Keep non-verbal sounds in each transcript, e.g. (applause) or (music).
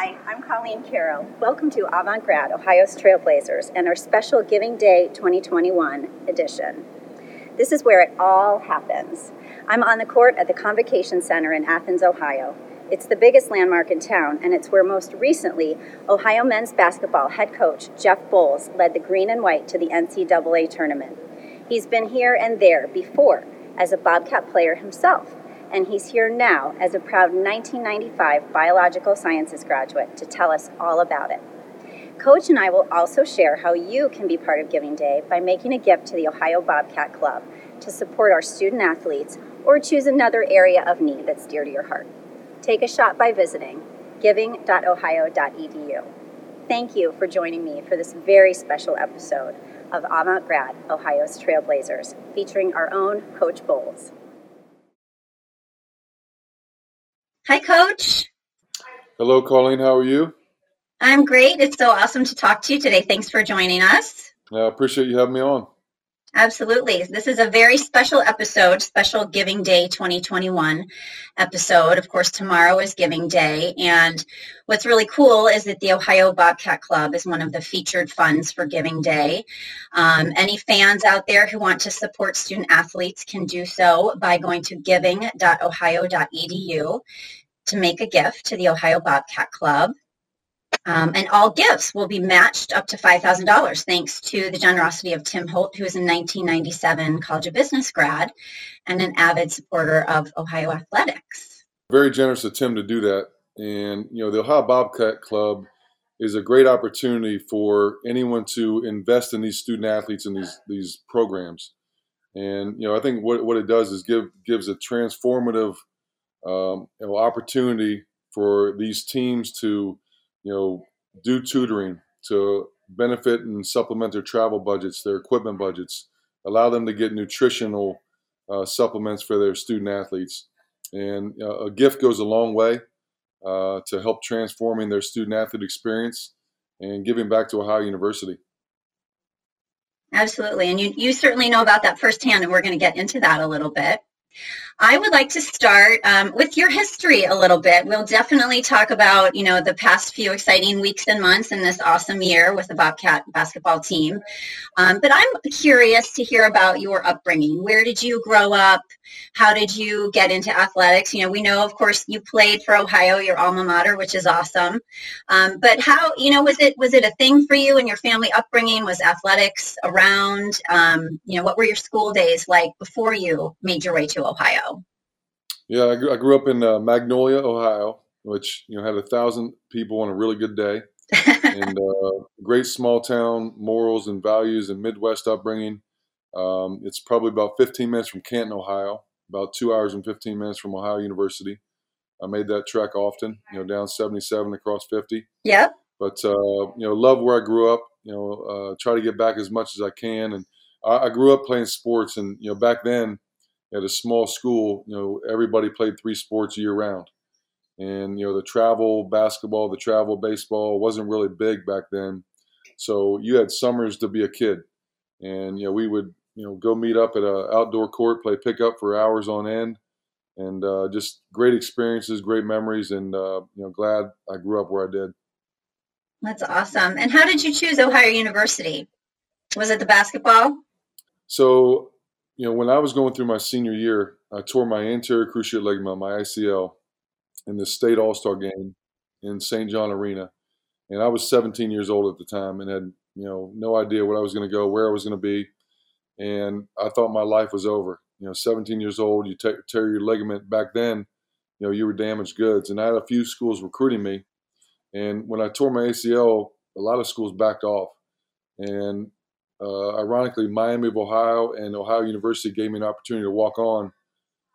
Hi, I'm Colleen Carroll. Welcome to Avant Grad, Ohio's Trailblazers, and our special Giving Day 2021 edition. This is where it all happens. I'm on the court at the Convocation Center in Athens, Ohio. It's the biggest landmark in town, and it's where most recently Ohio men's basketball head coach Jeff Boals led the green and white to the NCAA tournament. He's been here and there before as a Bobcat player himself, and he's here now as a proud 1995 biological sciences graduate to tell us all about it. Coach and I will also share how you can be part of Giving Day by making a gift to the Ohio Bobcat Club to support our student athletes or choose another area of need that's dear to your heart. Take a shot by visiting giving.ohio.edu. Thank you for joining me for this very special episode of Avant Grad, Ohio's Trailblazers, featuring our own Coach Boals. Hi, Coach. Hello, Colleen. How are you? I'm great. It's so awesome to talk to you today. Thanks for joining us. I appreciate you having me on. Absolutely. This is a very special episode, special Giving Day 2021 episode. Of course, tomorrow is Giving Day. And what's really cool is that the Ohio Bobcat Club is one of the featured funds for Giving Day. Um, any fans out there who want to support student athletes can do so by going to giving.ohio.edu to make a gift to the Ohio Bobcat Club. Um, and all gifts will be matched up to $5,000 thanks to the generosity of Tim Holt, who is a 1997 College of Business grad and an avid supporter of Ohio athletics. Very generous of Tim to do that. And, you know, the Ohio Bobcat Club is a great opportunity for anyone to invest in these student athletes and these, these programs. And, you know, I think what, what it does is give gives a transformative um, you know, opportunity for these teams to you know, do tutoring to benefit and supplement their travel budgets, their equipment budgets, allow them to get nutritional uh, supplements for their student athletes. And a gift goes a long way uh, to help transforming their student athlete experience and giving back to Ohio University. Absolutely. And you, you certainly know about that firsthand, and we're going to get into that a little bit. I would like to start um, with your history a little bit. We'll definitely talk about, you know, the past few exciting weeks and months in this awesome year with the Bobcat basketball team. Um, but I'm curious to hear about your upbringing. Where did you grow up? How did you get into athletics? You know, we know, of course, you played for Ohio, your alma mater, which is awesome. Um, but how, you know, was it was it a thing for you and your family upbringing? Was athletics around? Um, you know, what were your school days like before you made your way to Ohio? Yeah, I grew, I grew up in uh, Magnolia, Ohio, which you know had a thousand people on a really good day, (laughs) and uh, great small town morals and values and Midwest upbringing. Um, it's probably about 15 minutes from Canton, Ohio, about two hours and 15 minutes from Ohio University. I made that trek often, you know, down 77 across 50. Yeah. But uh, you know, love where I grew up. You know, uh, try to get back as much as I can, and I, I grew up playing sports, and you know, back then at a small school, you know, everybody played three sports year round. And, you know, the travel basketball, the travel baseball wasn't really big back then. So you had summers to be a kid. And, you know, we would, you know, go meet up at an outdoor court, play pickup for hours on end. And uh, just great experiences, great memories, and, uh, you know, glad I grew up where I did. That's awesome. And how did you choose Ohio University? Was it the basketball? So you know, when I was going through my senior year, I tore my anterior cruciate ligament, my ACL, in the state All Star game in St. John Arena, and I was 17 years old at the time and had you know no idea what I was going to go, where I was going to be, and I thought my life was over. You know, 17 years old, you t- tear your ligament. Back then, you know, you were damaged goods, and I had a few schools recruiting me, and when I tore my ACL, a lot of schools backed off, and uh, ironically, Miami of Ohio and Ohio University gave me an opportunity to walk on,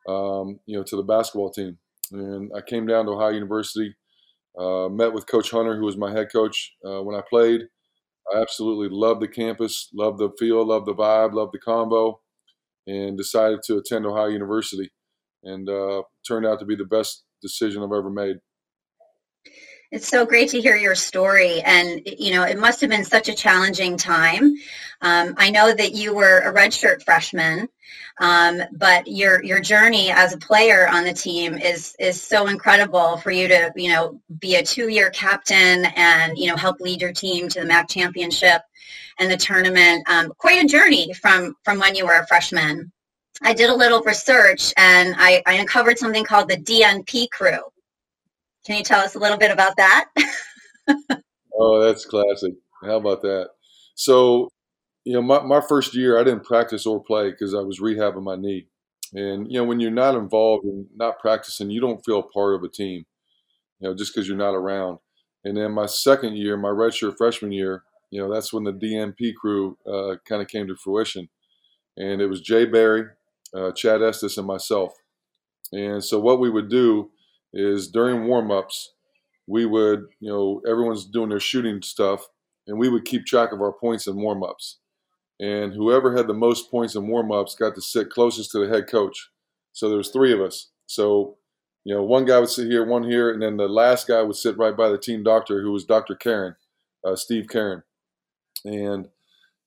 um, you know, to the basketball team. And I came down to Ohio University, uh, met with Coach Hunter, who was my head coach uh, when I played. I absolutely loved the campus, loved the feel, loved the vibe, loved the Convo, and decided to attend Ohio University. And uh, turned out to be the best decision I've ever made. It's so great to hear your story. And, you know, it must have been such a challenging time. Um, I know that you were a redshirt freshman Um, but your your journey as a player on the team is is so incredible for you to you know be a two year captain and you know help lead your team to the MAC championship and the tournament. Um, quite a journey from from when you were a freshman. I did a little research and I, I uncovered something called the DNP crew. Can you tell us a little bit about that? (laughs) oh, that's classic. How about that? So you know, my, my first year, I didn't practice or play because I was rehabbing my knee. And, you know, when you're not involved and not practicing, you don't feel part of a team, you know, just because you're not around. And then my second year, my redshirt freshman year, you know, that's when the DNP crew uh, kind of came to fruition. And it was Jay Barry, uh, Chad Estes, and myself. And so what we would do is during warm-ups, we would, you know, everyone's doing their shooting stuff, and we would keep track of our points in warm-ups and whoever had the most points in warmups got to sit closest to the head coach. So there was three of us. So you know, one guy would sit here, one here, and then the last guy would sit right by the team doctor, who was Dr. Karen, uh, Steve Karen. And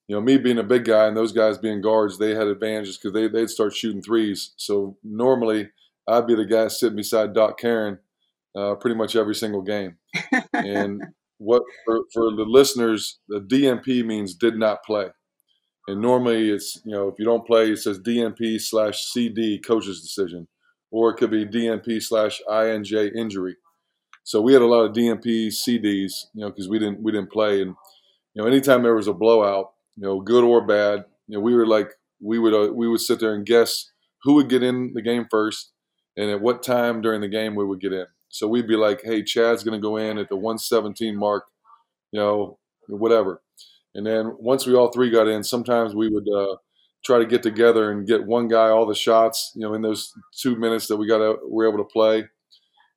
you know, me being a big guy and those guys being guards, they had advantages because they they'd start shooting threes. So normally, I'd be the guy sitting beside Doc Karen uh, pretty much every single game. and (laughs) what for, for the listeners, the DNP means did not play. And normally it's, you know, if you don't play, it says DNP slash CD, coach's decision, or it could be DNP slash INJ injury. So we had a lot of DNP CDs, you know, because we didn't we didn't play, and you know, anytime there was a blowout, you know, good or bad, you know, we were like we would uh, we would sit there and guess who would get in the game first, and at what time during the game we would get in. So we'd be like, hey, Chad's going to go in at the 117 mark, you know, whatever. And then once we all three got in, sometimes we would uh, try to get together and get one guy all the shots, you know, in those two minutes that we got to, were able to play.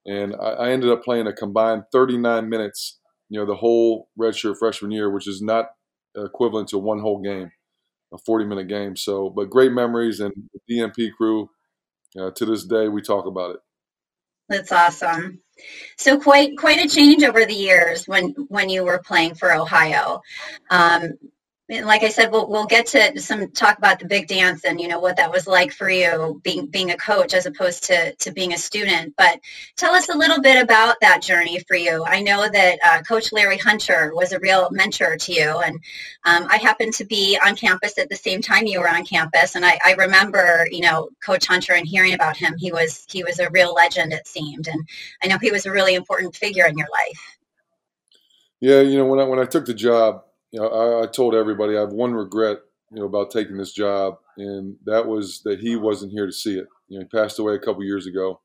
And I, I ended up playing a combined 39 minutes, you know, the whole redshirt freshman year, which is not equivalent to one whole game, a 40 minute game. So, but great memories and the DNP crew. Uh, to this day, we talk about it. That's awesome. So quite quite a change over the years when when you were playing for Ohio. Um, like I said, we'll, we'll get to some talk about the big dance and you know what that was like for you being being a coach as opposed to to being a student. But tell us a little bit about that journey for you. I know that uh, Coach Larry Hunter was a real mentor to you, and um, I happened to be on campus at the same time you were on campus, and I, I remember you know Coach Hunter and hearing about him. He was he was a real legend, it seemed, and I know he was a really important figure in your life. Yeah, you know when I when I took the job you know, I, I, told everybody I have one regret, you know, about taking this job, and that was that he wasn't here to see it. You know, he passed away a couple years ago,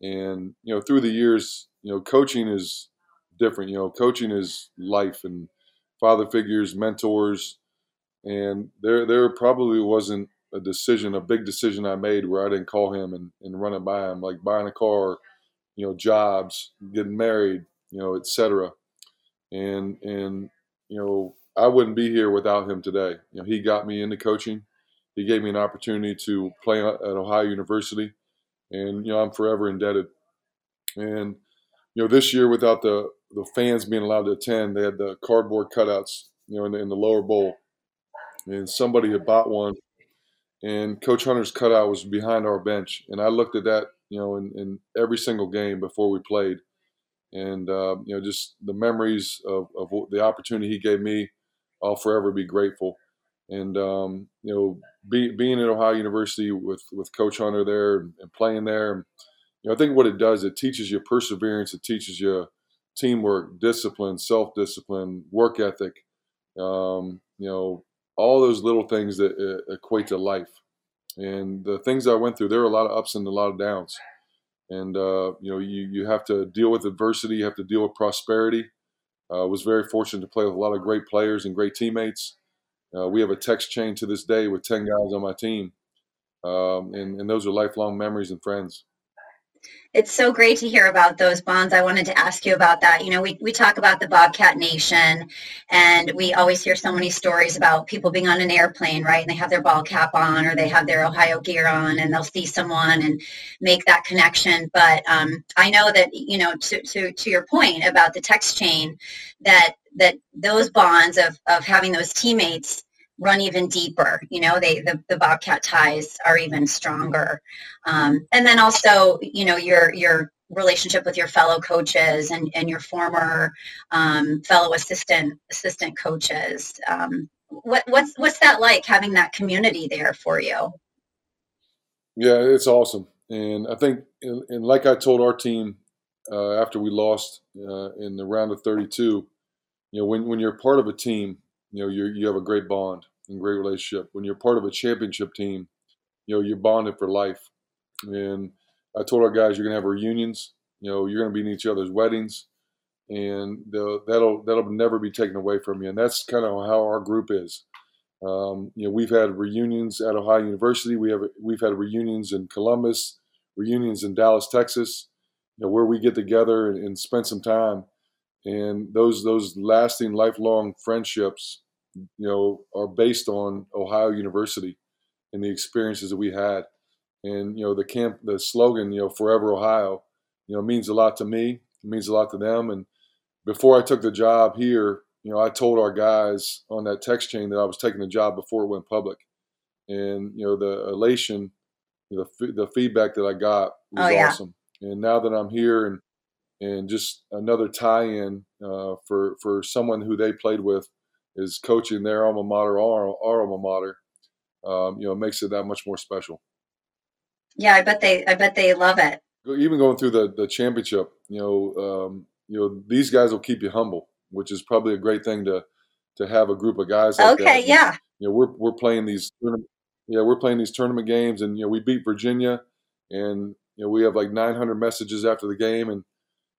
and you know, through the years, you know, coaching is different. You know, coaching is life and father figures, mentors, and there there probably wasn't a decision, a big decision I made where I didn't call him and, and run it by him, like buying a car, you know, jobs, getting married, you know, etc. And and you know, I wouldn't be here without him today. You know, he got me into coaching. He gave me an opportunity to play at Ohio University, and you know, I'm forever indebted. And you know, this year without the the fans being allowed to attend, they had the cardboard cutouts, you know, in the, in the lower bowl, and somebody had bought one, and Coach Hunter's cutout was behind our bench, and I looked at that, you know, in, in every single game before we played and uh, you know just the memories of, of the opportunity he gave me i'll forever be grateful. And um, you know be, being at ohio university with with coach hunter there and, playing there you know, i think what it does it teaches you perseverance it teaches you teamwork discipline self-discipline work ethic um, you know all those little things that uh, equate to life. And the things i went through there are a lot of ups and a lot of downs and uh, you know you you have to deal with adversity. You have to deal with prosperity. Uh, was very fortunate to play with a lot of great players and great teammates. Uh, we have a text chain to this day with ten guys on my team, um, and, and those are lifelong memories and friends it's so great to hear about those bonds. I wanted to ask you about that. You know, we, we talk about the Bobcat Nation, and we always hear so many stories about people being on an airplane, right? And they have their ball cap on or they have their Ohio gear on, and they'll see someone and make that connection. But um, I know that, you know, to, to, to your point about the text chain, that that those bonds of, of having those teammates run even deeper. You know, they the, the Bobcat ties are even stronger. Um, and then also, you know, your your relationship with your fellow coaches and, and your former um, fellow assistant assistant coaches. Um, what, what's what's that like having that community there for you? Yeah, it's awesome, and I think, and, like I told our team uh, after we lost uh, in the round of 32, you know, when when you're part of a team, you know, you you have a great bond and great relationship. When you're part of a championship team, you know, you're bonded for life. And I told our guys, you're gonna have reunions. You know, you're gonna be in each other's weddings, and that'll that'll never be taken away from you. And that's kind of how our group is. Um, you know, we've had reunions at Ohio University. We have we've had reunions in Columbus, reunions in Dallas, Texas. You know, where we get together and, and spend some time, and those those lasting, lifelong friendships you know, are based on Ohio University and the experiences that we had. And you know, the camp, the slogan, you know, "Forever Ohio," you know, means a lot to me. It means a lot to them. And before I took the job here, you know, I told our guys on that text chain that I was taking the job before it went public. And you know, the elation, you know, the the feedback that I got was oh, yeah. awesome. And now that I'm here and and just another tie-in uh, for for someone who they played with is coaching their alma mater, our, our alma mater, um, you know, makes it that much more special. Yeah, I bet they, I bet they love it. Even going through the the championship, you know, um, you know, these guys will keep you humble, which is probably a great thing to to have a group of guys. Like okay, that. yeah. You know, we're we're playing these, yeah, we're playing these tournament games, and you know, we beat Virginia, and you know, we have like 900 messages after the game, and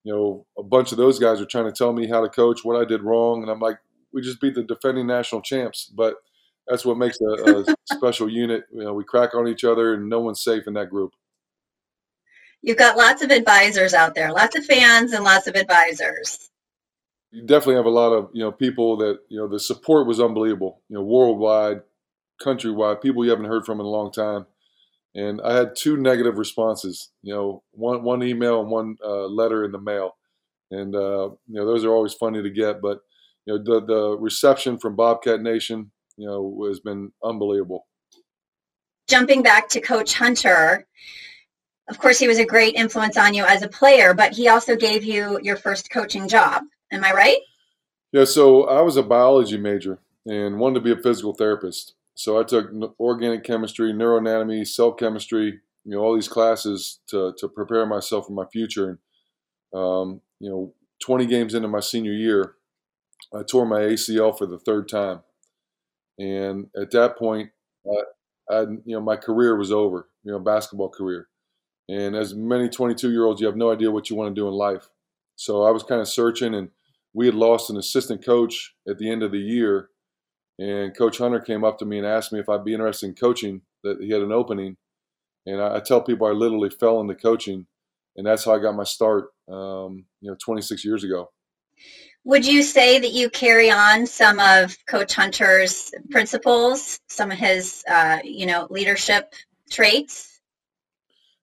you know, a bunch of those guys are trying to tell me how to coach, what I did wrong, and I'm like, we just beat the defending national champs. But that's what makes a, a (laughs) special unit. You know, we crack on each other, and no one's safe in that group. You've got lots of advisors out there, lots of fans, and lots of advisors. You definitely have a lot of you know people that you know the support was unbelievable. You know, worldwide, countrywide, people you haven't heard from in a long time. And I had two negative responses. You know, one one email and one uh, letter in the mail, and uh, you know those are always funny to get, but you know the the reception from Bobcat Nation, you know, has been unbelievable. Jumping back to Coach Hunter, of course, he was a great influence on you as a player, but he also gave you your first coaching job. Am I right? Yeah. So I was a biology major and wanted to be a physical therapist. So I took organic chemistry, neuroanatomy, cell chemistry, you know, all these classes to to prepare myself for my future. And um, you know, 20 games into my senior year, I tore my ACL for the third time, and at that point, I, I, you know, my career was over. You know, basketball career. And as many 22 year olds, you have no idea what you want to do in life. So I was kind of searching, and we had lost an assistant coach at the end of the year. And Coach Hunter came up to me and asked me if I'd be interested in coaching. That he had an opening, and I, I tell people I literally fell into coaching, and that's how I got my start. Um, you know, 26 years ago. Would you say that you carry on some of Coach Hunter's principles, some of his, uh, you know, leadership traits?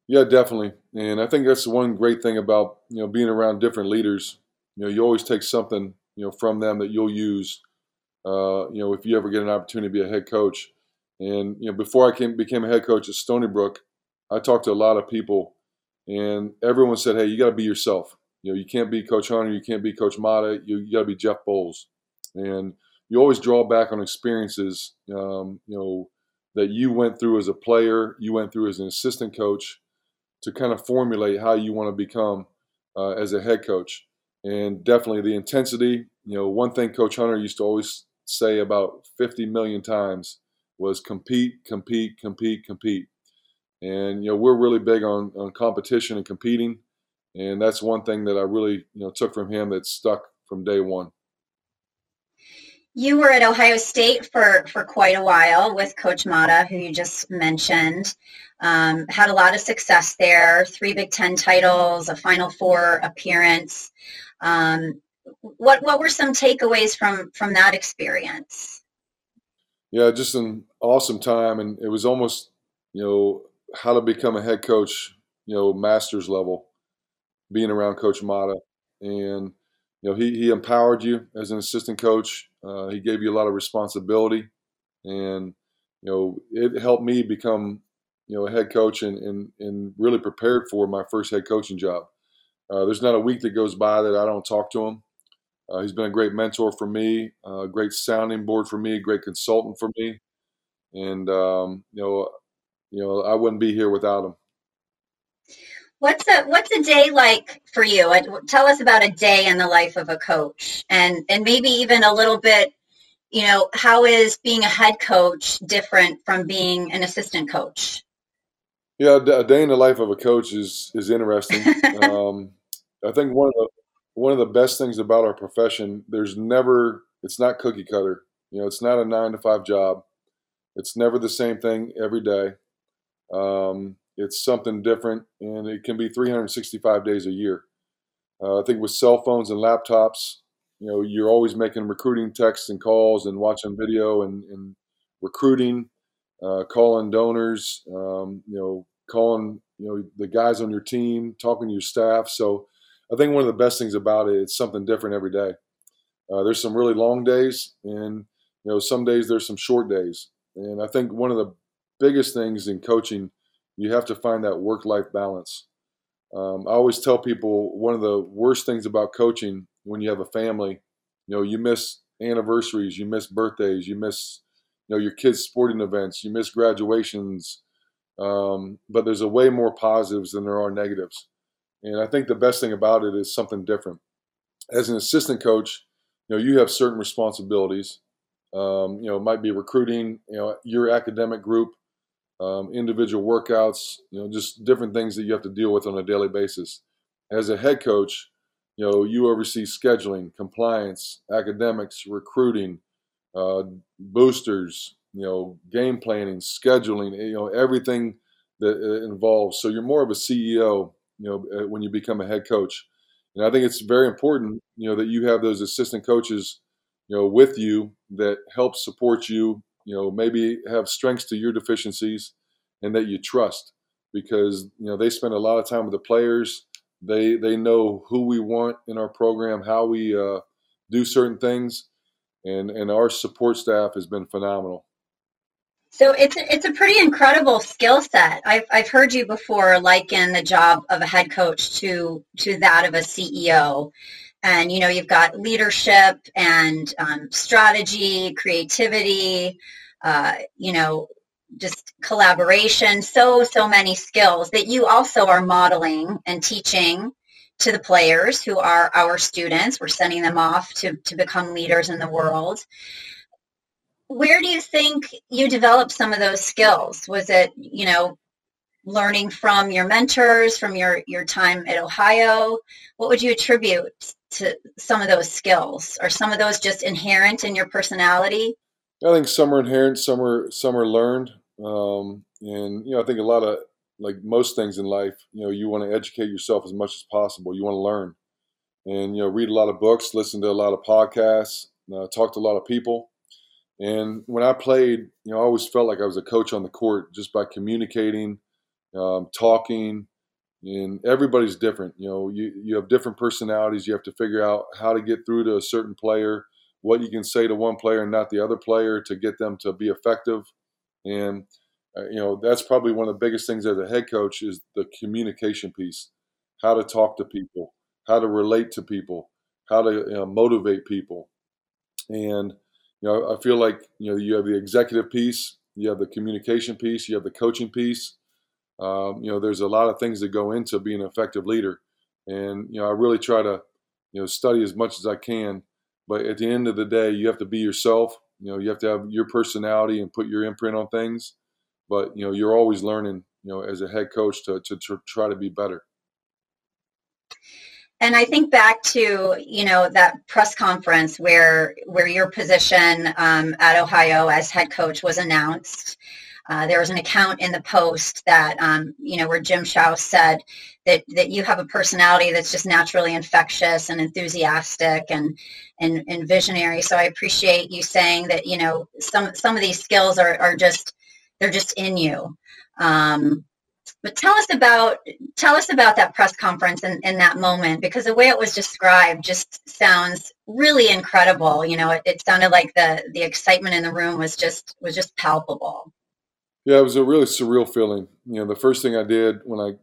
Yeah, definitely. And I think that's one great thing about you know being around different leaders. You know, you always take something you know from them that you'll use. Uh, you know, if you ever get an opportunity to be a head coach. And you know, before I came became a head coach at Stony Brook, I talked to a lot of people, and everyone said, "Hey, you got to be yourself." You know, you can't be Coach Hunter, you can't be Coach Matta, you, you got to be Jeff Boals. And you always draw back on experiences, um, you know, that you went through as a player, you went through as an assistant coach to kind of formulate how you want to become uh, as a head coach. And definitely the intensity, you know, one thing Coach Hunter used to always say about 50 million times was compete, compete, compete, compete. And, you know, we're really big on, on competition and competing and that's one thing that I really you know took from him that stuck from day one. You were at Ohio State for for quite a while with Coach Matta, who you just mentioned. Um, had a lot of success there, three Big Ten titles, a Final Four appearance. Um, what what were some takeaways from from that experience? Yeah, just an awesome time, and it was almost you know how to become a head coach, you know, master's level being around Coach Matta, and you know he he empowered you as an assistant coach. Uh, he gave you a lot of responsibility, and you know it helped me become you know a head coach and and, and really prepared for my first head coaching job. Uh, there's not a week that goes by that I don't talk to him. Uh, he's been a great mentor for me, a great sounding board for me, a great consultant for me, and um, you know, you know, I wouldn't be here without him. What's a what's a day like for you? Tell us about a day in the life of a coach, and and maybe even a little bit. You know, how is being a head coach different from being an assistant coach? Yeah, a day in the life of a coach is is interesting. (laughs) um, I think one of the one of the best things about our profession, there's never it's not cookie cutter. You know, it's not a nine to five job. It's never the same thing every day. Um, it's something different, and it can be 365 days a year. Uh, I think with cell phones and laptops, you know, you're always making recruiting texts and calls and watching video and, and recruiting, uh, calling donors, um, you know, calling you know the guys on your team, talking to your staff. So I think one of the best things about it, it's something different every day. Uh, there's some really long days, and you know some days there's some short days. And I think one of the biggest things in coaching you have to find that work life balance. Um, I always tell people one of the worst things about coaching when you have a family, you know, you miss anniversaries, you miss birthdays, you miss, you know, your kids' sporting events, you miss graduations. Um, but there's a way more positives than there are negatives. And I think the best thing about it is something different. As an assistant coach, you know, you have certain responsibilities. Um, you know, it might be recruiting, you know, your academic group, um, individual workouts, you know, just different things that you have to deal with on a daily basis. As a head coach, you know, you oversee scheduling, compliance, academics, recruiting, uh, boosters, you know, game planning, scheduling, you know, everything that uh, involves. So you're more of a CEO, you know, uh, when you become a head coach. And I think it's very important, you know, that you have those assistant coaches, you know, with you that help support you you know maybe have strengths to your deficiencies and that you trust because you know they spend a lot of time with the players. They they know who we want in our program how we uh, do certain things and and our support staff has been phenomenal. So it's it's a pretty incredible skill set. I've I've heard you before liken the job of a head coach to to that of a CEO, and you know you've got leadership and um, strategy, creativity, uh, you know, just collaboration, so, so many skills that you also are modeling and teaching to the players who are our students. We're sending them off to, to become leaders in the world. Where do you think you developed some of those skills? Was it, you know, learning from your mentors, from your, your time at Ohio? What would you attribute to some of those skills? Are some of those just inherent in your personality? I think some are inherent, some are some are learned, um, and you know I think a lot of like most things in life, you know, you want to educate yourself as much as possible. You want to learn, and you know, read a lot of books, listen to a lot of podcasts, uh, talk to a lot of people. And when I played, you know, I always felt like I was a coach on the court just by communicating, um, talking, and everybody's different. You know, you you have different personalities. You have to figure out how to get through to a certain player what you can say to one player and not the other player to get them to be effective. And uh, you know that's probably one of the biggest things as a head coach is the communication piece, how to talk to people, how to relate to people, how to you know, motivate people. And you know I feel like you know you have the executive piece, you have the communication piece, you have the coaching piece. Um, you know there's a lot of things that go into being an effective leader, and you know I really try to you know study as much as I can but at the end of the day, you have to be yourself. You know, you have to have your personality and put your imprint on things. But you know, you're always learning. You know, as a head coach to to, to try to be better. And I think back to you know that press conference where where your position um, at Ohio as head coach was announced. Uh, there was an account in the post that um, you know where Jim Schaus said that that you have a personality that's just naturally infectious and enthusiastic and and, and visionary. So I appreciate you saying that you know some some of these skills are, are just they're just in you. Um, But tell us about tell us about that press conference and, and that moment because the way it was described just sounds really incredible. You know, it, it sounded like the the excitement in the room was just was just palpable. Yeah, it was a really surreal feeling. You know, the first thing I did when I,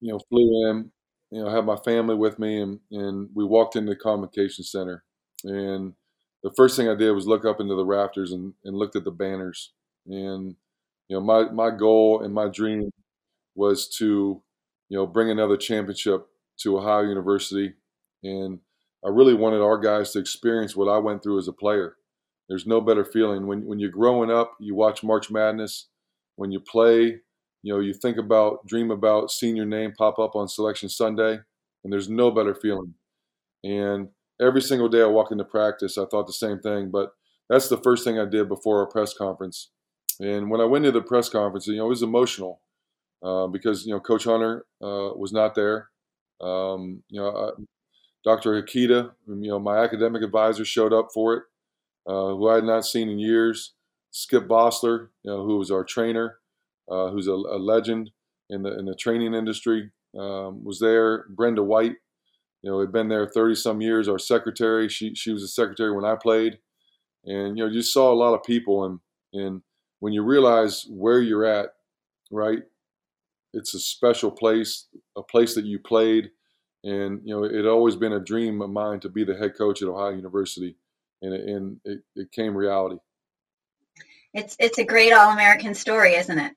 you know, flew in, you know, had my family with me, and and we walked into the convocation center, and the first thing I did was look up into the rafters and, and looked at the banners, and you know, my my goal and my dream was to, you know, bring another championship to Ohio University, and I really wanted our guys to experience what I went through as a player. There's no better feeling when when you're growing up, you watch March Madness when you play, you know, you think about, dream about seeing your name pop up on Selection Sunday, and there's no better feeling. And every single day I walk into practice, I thought the same thing. But that's the first thing I did before our press conference. And when I went to the press conference, you know, it was emotional uh, because you know Coach Hunter uh, was not there. Um, you know, uh, Dr. Hikita, you know, my academic advisor showed up for it, uh, who I had not seen in years. Skip Bossler, you know, who was our trainer, uh, who's a, a, legend in the in the training industry, um, was there. Brenda White, you know, had been there 30 some years. Our secretary, she she was a secretary when I played, and you know, you saw a lot of people, and and when you realize where you're at, right, it's a special place, a place that you played, and you know, it had always been a dream of mine to be the head coach at Ohio University, and it, and it, it came reality it's it's a great all American story, isn't it?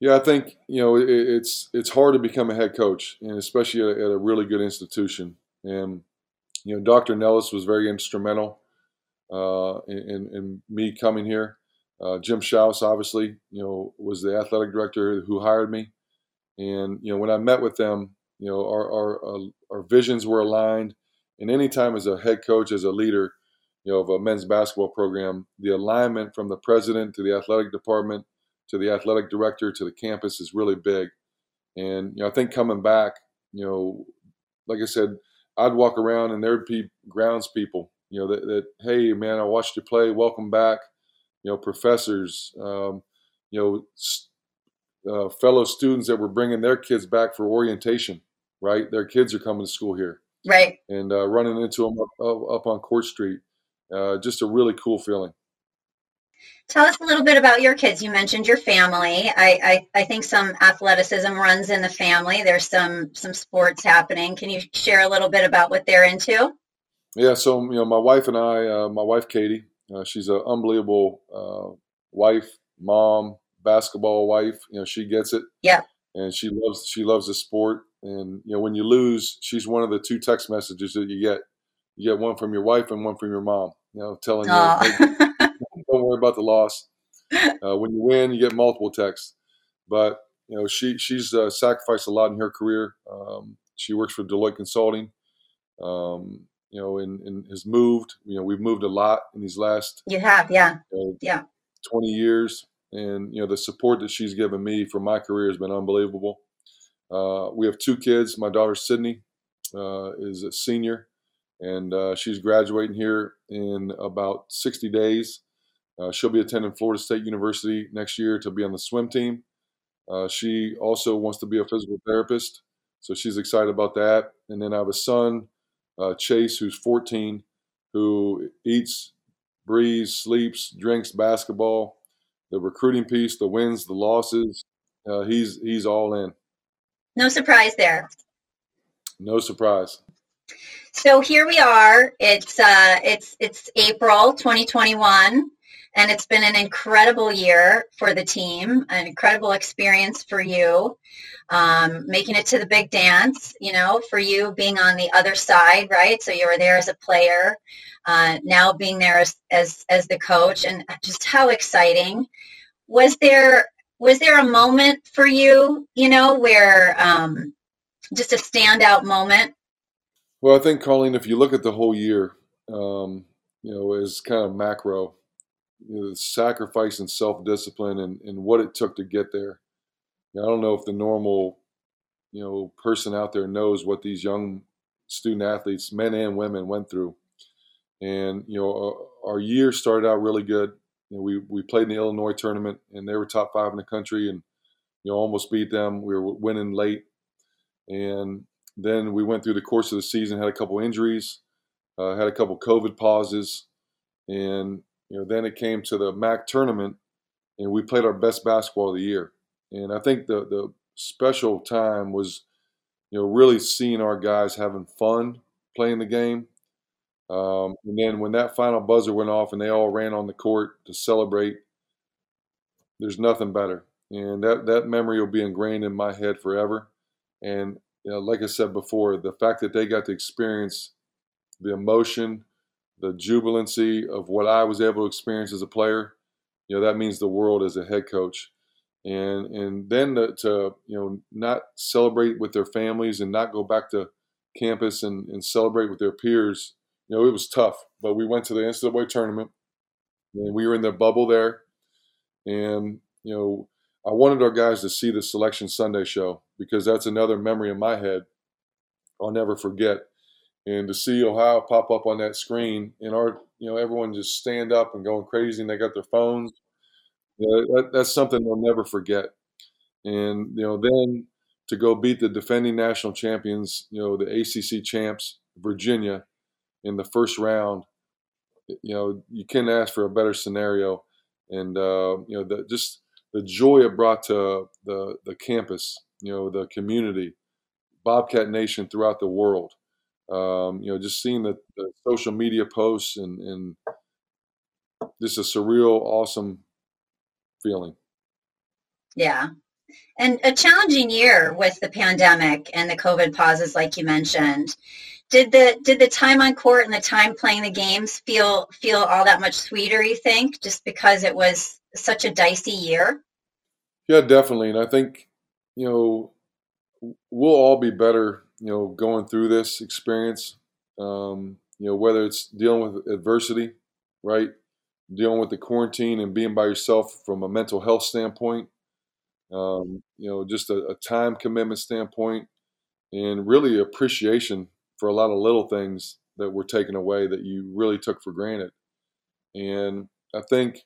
Yeah, I think you know it, it's it's hard to become a head coach, and especially at, at, a really good institution. And you know, Dr. Nellis was very instrumental uh, in, in, me coming here. Uh, Jim Schaus, obviously, you know, was the athletic director who hired me. And you know, when I met with them, you know, our our, uh, our visions were aligned. And anytime as a head coach, as a leader, you know, of a men's basketball program, the alignment from the president to the athletic department to the athletic director to the campus is really big. And you know, I think coming back, you know, like I said, I'd walk around and there'd be grounds people, you know, that, that hey man, I watched you play, welcome back. You know, professors, um, you know, uh, fellow students that were bringing their kids back for orientation. Right, their kids are coming to school here. Right, and uh, running into them up, up, up on Court Street uh, just a really cool feeling. Tell us a little bit about your kids. You mentioned your family. I, I, I, think some athleticism runs in the family. There's some some sports happening. Can you share a little bit about what they're into? Yeah, so you know, my wife and I, uh, my wife Katie, uh, she's an unbelievable uh, wife, mom, basketball wife. You know, she gets it. Yeah. And she loves she loves the sport. And you know, when you lose, she's one of the two text messages that you get. You get one from your wife and one from your mom you know, telling you, hey, (laughs) (laughs) don't worry about the loss. Uh, when you win, you get multiple texts. But you know, she she's uh, sacrificed a lot in her career. Um, she works for Deloitte Consulting. Um, you know, and, and, has moved. You know, we've moved a lot in these last. You have, yeah, you know, yeah, twenty years, and you know the support that she's given me for my career has been unbelievable. Uh, we have two kids. My daughter Sydney uh, is a senior and uh, she's graduating here in about 60 days. Uh, she'll be attending Florida State University next year to be on the swim team. Uh, she also wants to be a physical therapist, so she's excited about that. And then I have a son, uh, Chase, who's 14, who eats, breathes, sleeps, drinks basketball. The recruiting piece, the wins, the losses, uh, he's he's all in. No surprise there. No surprise. So here we are. It's uh, it's it's April 2021, and it's been an incredible year for the team, an incredible experience for you, um, making it to the big dance. You know, for you being on the other side, right? So you were there as a player, uh, now being there as, as as the coach, and just how exciting. Was there was there a moment for you, you know, where um, just a standout moment well, I think, Colleen, if you look at the whole year, um, you know, as kind of macro, you know, the sacrifice and self discipline and, and what it took to get there. I don't know if the normal, you know, person out there knows what these young student athletes, men and women, went through. And you know, our, our year started out really good. You know, we we played in the Illinois tournament, and they were top five in the country, and you know, almost beat them. We were winning late, and then we went through the course of the season, had a couple injuries, uh, had a couple COVID pauses, and you know, then it came to the MAC tournament, and we played our best basketball of the year. And I think the the special time was, you know, really seeing our guys having fun playing the game. Um, and then when that final buzzer went off and they all ran on the court to celebrate, there's nothing better. And that, that memory will be ingrained in my head forever. And you know, like I said before, the fact that they got to experience the emotion, the jubilancy of what I was able to experience as a player, you know, that means the world as a head coach. And and then to, to you know not celebrate with their families and not go back to campus and, and celebrate with their peers, you know, it was tough. But we went to the NCAA tournament and we were in the bubble there. And, you know, I wanted our guys to see the Selection Sunday show because that's another memory in my head I'll never forget. And to see Ohio pop up on that screen and our, you know, everyone just stand up and going crazy and they got their phones. You know, that, that's something they'll never forget. And, you know, then to go beat the defending national champions, you know, the ACC champs, Virginia, in the first round, you know, you can't ask for a better scenario. And, uh, you know, the, just the joy it brought to the, the campus, you know, the community, Bobcat Nation throughout the world. Um, you know, just seeing the, the social media posts and, and just a surreal, awesome feeling. Yeah. And a challenging year with the pandemic and the COVID pauses, like you mentioned. Did the did the time on court and the time playing the games feel feel all that much sweeter? You think, just because it was such a dicey year? Yeah, definitely. And I think you know we'll all be better, you know, going through this experience. Um, you know, whether it's dealing with adversity, right? Dealing with the quarantine and being by yourself from a mental health standpoint. Um, you know, just a, a, time commitment standpoint, and really appreciation for a lot of little things that were taken away that you really took for granted. And I think,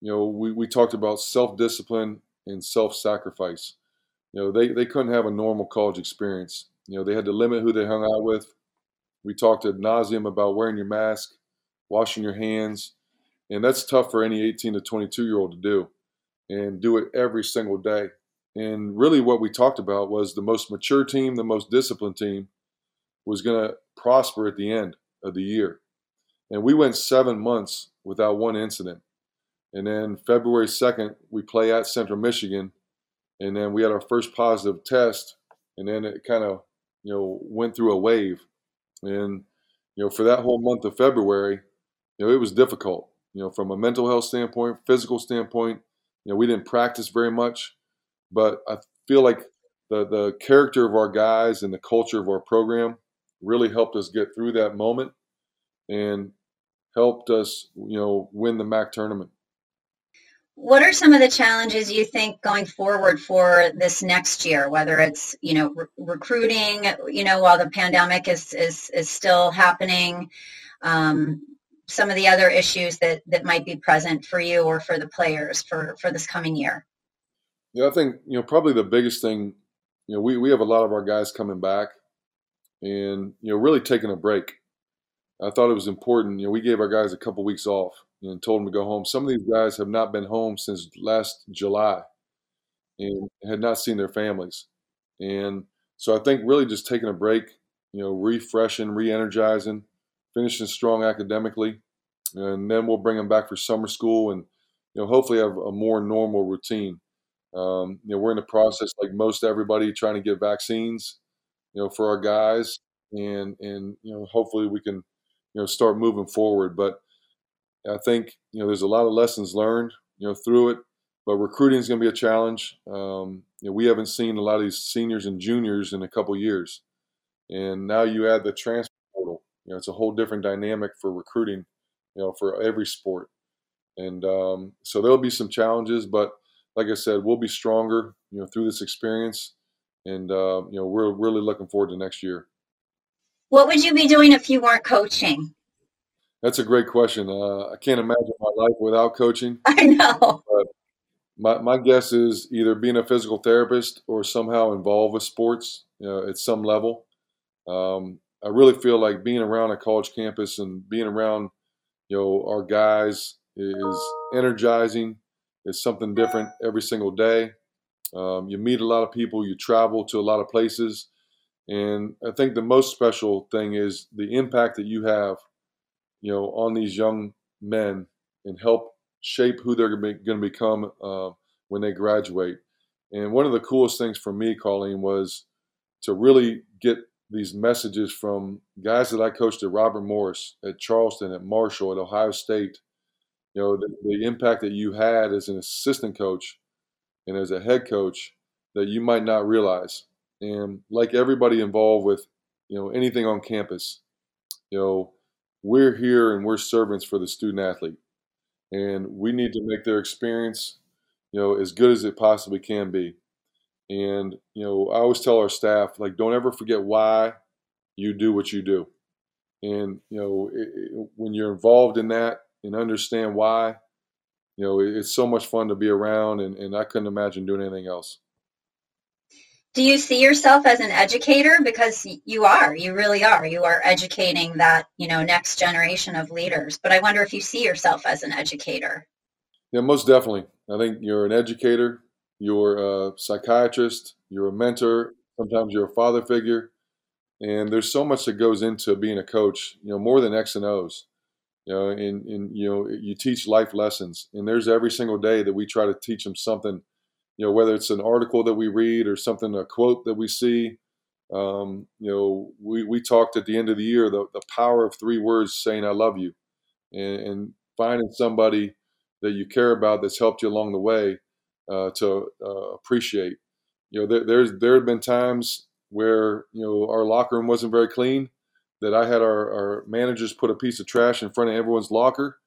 you know, we, we talked about self discipline and self sacrifice. You know, they, they couldn't have a normal college experience. You know, they had to limit who they hung out with. We talked ad nauseum about wearing your mask, washing your hands, and that's tough for any 18 to 22 year old to do, and do it every single day. And really, what we talked about was the most mature team, the most disciplined team, was going to prosper at the end of the year. And we went seven months without one incident. And then February 2nd, we play at Central Michigan and then we had our first positive test, and then it kind of you know went through a wave, and you know for that whole month of February, you know it was difficult. You know from a mental health standpoint, physical standpoint, you know we didn't practice very much, but I feel like the the character of our guys and the culture of our program really helped us get through that moment, and helped us you know win the MAC tournament. What are some of the challenges you think going forward for this next year, whether it's, you know, re- recruiting, you know, while the pandemic is, is, is still happening, um, some of the other issues that, that might be present for you or for the players for, for this coming year? Yeah, I think, you know, probably the biggest thing, you know, we, we have a lot of our guys coming back and, you know, really taking a break. I thought it was important. You know, we gave our guys a couple weeks off and told them to go home. Some of these guys have not been home since last July and had not seen their families. And so I think really just taking a break, you know, refreshing, re-energizing, finishing strong academically, and then we'll bring them back for summer school and you know hopefully have a more normal routine. Um, you know, we're in the process, like most everybody, trying to get vaccines, you know, for our guys, and and you know hopefully we can you know start moving forward. But I think you know there's a lot of lessons learned you know through it, but recruiting is going to be a challenge. Um, you know, we haven't seen a lot of these seniors and juniors in a couple years, and now you add the transfer portal. You know, it's a whole different dynamic for recruiting. You know, for every sport, and um, so there'll be some challenges, but like I said, we'll be stronger. You know, through this experience, and uh, you know, we're really looking forward to next year. What would you be doing if you weren't coaching? That's a great question. Uh, I can't imagine my life without coaching. (laughs) I know. But, my, my guess is either being a physical therapist or somehow involved with sports you know, at some level. Um, I really feel like being around a college campus and being around, you know, our guys is energizing. It's something different every single day. Um, you meet a lot of people. You travel to a lot of places, and I think the most special thing is the impact that you have, you know, on these young men and help shape who they're going to become uh, when they graduate. And one of the coolest things for me, Colleen, was to really get these messages from guys that I coached at Robert Morris, at Charleston, at Marshall, at Ohio State. You know, the, the impact that you had as an assistant coach and as a head coach that you might not realize. And like everybody involved with, you know, anything on campus, you know, we're here and we're servants for the student athlete. And we need to make their experience, you know, as good as it possibly can be. And, you know, I always tell our staff, like, don't ever forget why you do what you do. And, you know, it, it, when you're involved in that and understand why, you know, it, it's so much fun to be around. And, and I couldn't imagine doing anything else. Do you see yourself as an educator? Because you are, you really are. You are educating that, you know, next generation of leaders. But I wonder if you see yourself as an educator. Yeah, most definitely. I think you're an educator you're a psychiatrist, you're a mentor, sometimes you're a father figure. And there's so much that goes into being a coach, you know, more than X and O's. You know, and, and you know, you teach life lessons. And there's every single day that we try to teach them something, you know, whether it's an article that we read or something, a quote that we see. Um, you know, we, we talked at the end of the year the, the power of three words saying I love you and, and finding somebody that you care about that's helped you along the way uh, to uh, appreciate. You know, there, there's there have been times where you know our locker room wasn't very clean, that I had our, our managers put a piece of trash in front of everyone's locker.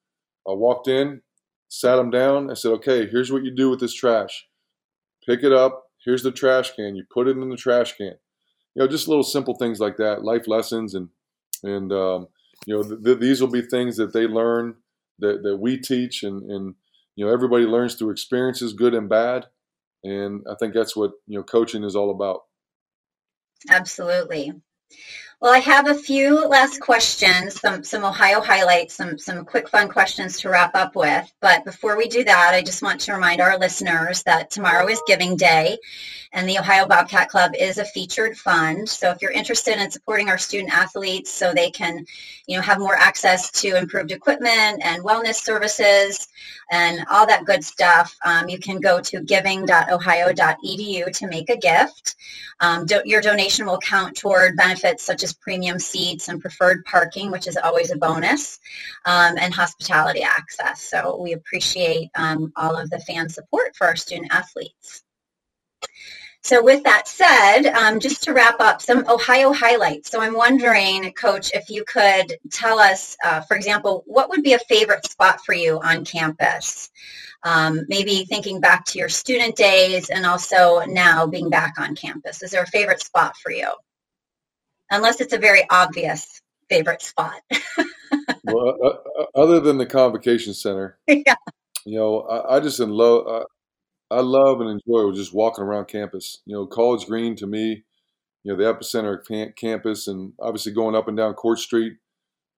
I walked in, sat them down. I said, "Okay, here's what you do with this trash. Pick it up. Here's the trash can. You put it in the trash can. You know, just little simple things like that, life lessons, and and um, you know, th- th- these will be things that they learn that, that we teach, and and you know everybody learns through experiences, good and bad, and I think that's what you know coaching is all about. Absolutely. Well, I have a few last questions, some some Ohio highlights, some some quick fun questions to wrap up with. But before we do that, I just want to remind our listeners that tomorrow is Giving Day, and the Ohio Bobcat Club is a featured fund. So if you're interested in supporting our student athletes so they can, you know, have more access to improved equipment and wellness services and all that good stuff, um, you can go to giving.ohio.edu to make a gift. Um, do, your donation will count toward benefits such as premium seats and preferred parking, which is always a bonus, um, and hospitality access. So we appreciate um, all of the fan support for our student athletes. So with that said, um, just to wrap up, some Ohio highlights. So I'm wondering, Coach, if you could tell us, uh, for example, what would be a favorite spot for you on campus? Um, maybe thinking back to your student days and also now being back on campus. Is there a favorite spot for you? Unless it's a very obvious favorite spot. (laughs) well, uh, uh, other than the convocation center, yeah. you know, I, I just in love. I I, love and enjoy just walking around campus. You know, College Green to me, you know, the epicenter of campus, and obviously going up and down Court Street.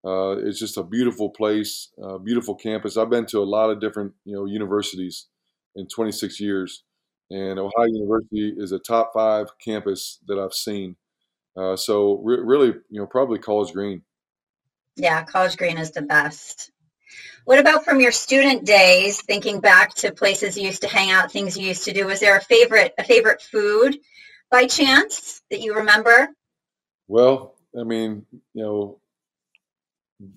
Uh, it's just a beautiful place, uh, beautiful campus. I've been to a lot of different, you know, universities in 26 years, and Ohio University is a top five campus that I've seen. Uh, so re- really, you know, probably College Green. Yeah, College Green is the best. What about from your student days, thinking back to places you used to hang out, things you used to do? Was there a favorite a favorite food by chance that you remember? Well, I mean, you know,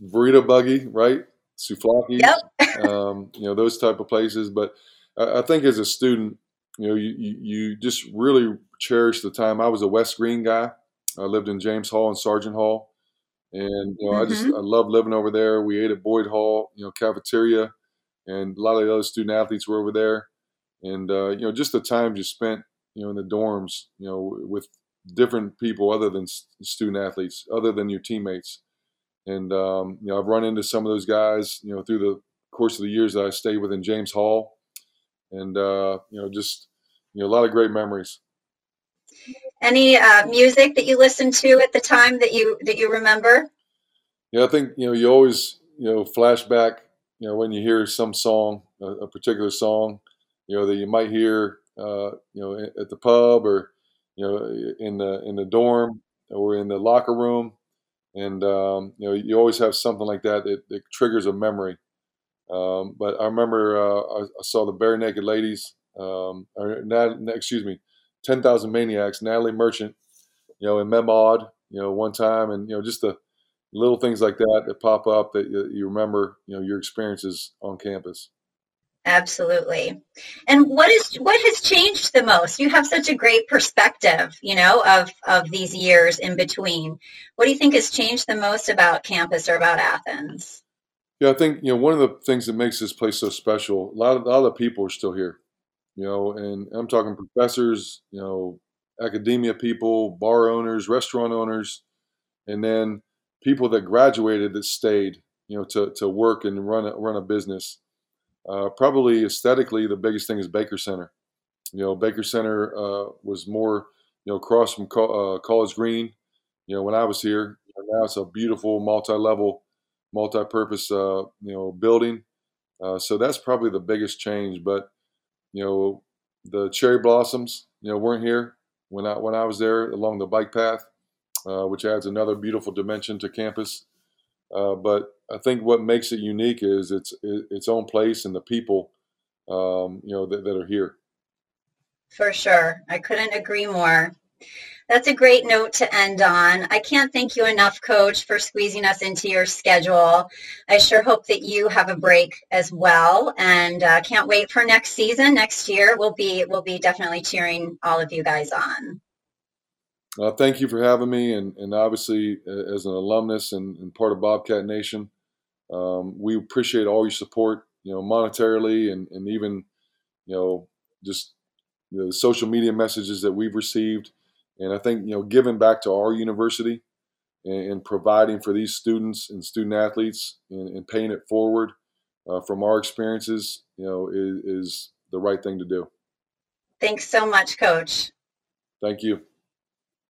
burrito buggy, right? Souvlaki, yep. um, you know, those type of places. But I, I, think as a student, you know, you, you, you just really cherish the time. I was a West Green guy. I lived in James Hall and Sargent Hall. And you know, mm-hmm. I just. I love living over there. We ate at Boyd Hall, you know, cafeteria, and a lot of the other student athletes were over there. And uh, you know, just the times you spent, you know, in the dorms, you know, with different people other than student athletes, other than your teammates. And um, you know, I've run into some of those guys, you know, through the course of the years that I stayed within James Hall. and uh, you know, just you know, a lot of great memories. Any uh, music that you listened to at the time that you that you remember? Yeah, I think you know you always you know flashback. You know when you hear some song, a, a particular song, you know that you might hear, uh, you know, at the pub or you know in the in the dorm or in the locker room, and um, you know you always have something like that that, that triggers a memory. Um, but I remember uh, I, I, saw the Barenaked Ladies, um, or not, excuse me, Ten Thousand Maniacs, Natalie Merchant, you know, in Mem Aud, you know, one time, and you know, just the little things like that that pop up that you, you remember, you know, your experiences on campus. Absolutely. And what is what has changed the most? You have such a great perspective, you know, of of these years in between. What do you think has changed the most about campus or about Athens? Yeah, I think you know one of the things that makes this place so special. A lot of a lot of the people are still here, you know, and I'm talking professors, you know, academia people, bar owners, restaurant owners, and then people that graduated that stayed, you know, to to work and run a, run a business. Uh, probably aesthetically, the biggest thing is Baker Center. You know, Baker Center uh, was more, you know, across from uh, College Green. You know, when I was here, now it's a beautiful multi-level multi-purpose, uh, you know, building. Uh, so that's probably the biggest change. But you know, the cherry blossoms, you know, weren't here when I when I was there along the bike path, uh, which adds another beautiful dimension to campus. Uh, but I think what makes it unique is its its own place and the people, um, you know, that, that are here. For sure, I couldn't agree more. That's a great note to end on. I can't thank you enough, Coach, for squeezing us into your schedule. I sure hope that you have a break as well, and uh, can't wait for next season. Next year, we'll be we'll be definitely cheering all of you guys on. Uh, thank you for having me, and, and obviously as an alumnus and, and part of Bobcat Nation, um, we appreciate all your support. You know, monetarily and, and even you know just the social media messages that we've received. And I think you know, giving back to our university and, and providing for these students and student athletes and, and paying it forward uh, from our experiences, you know, is, is the right thing to do. Thanks so much, Coach. Thank you.